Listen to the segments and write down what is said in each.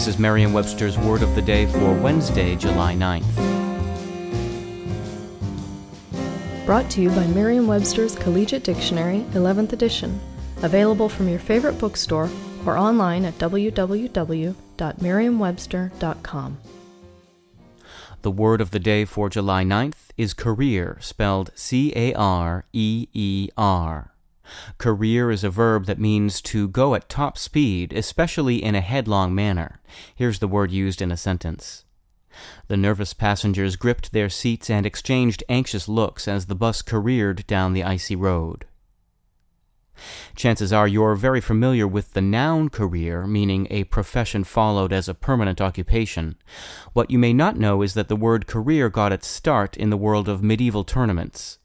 This is Merriam-Webster's Word of the Day for Wednesday, July 9th. Brought to you by Merriam-Webster's Collegiate Dictionary, 11th edition. Available from your favorite bookstore or online at www.merriam-webster.com. The word of the day for July 9th is career, spelled C A R E E R. Career is a verb that means to go at top speed, especially in a headlong manner. Here's the word used in a sentence. The nervous passengers gripped their seats and exchanged anxious looks as the bus careered down the icy road. Chances are you're very familiar with the noun career, meaning a profession followed as a permanent occupation. What you may not know is that the word career got its start in the world of medieval tournaments.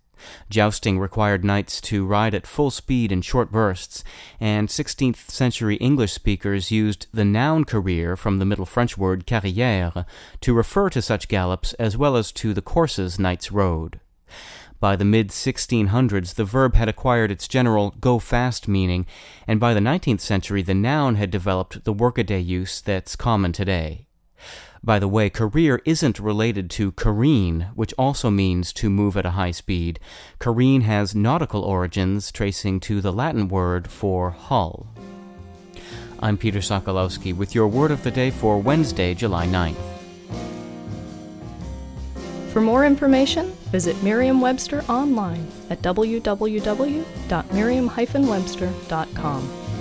Jousting required knights to ride at full speed in short bursts, and 16th century English speakers used the noun career from the Middle French word carrière to refer to such gallops as well as to the courses knights rode. By the mid 1600s, the verb had acquired its general go fast meaning, and by the 19th century, the noun had developed the workaday use that's common today. By the way, career isn't related to careen, which also means to move at a high speed. Careen has nautical origins tracing to the Latin word for hull. I'm Peter Sokolowski with your word of the day for Wednesday, July 9th. For more information, visit Merriam-Webster online at www.merriam-webster.com.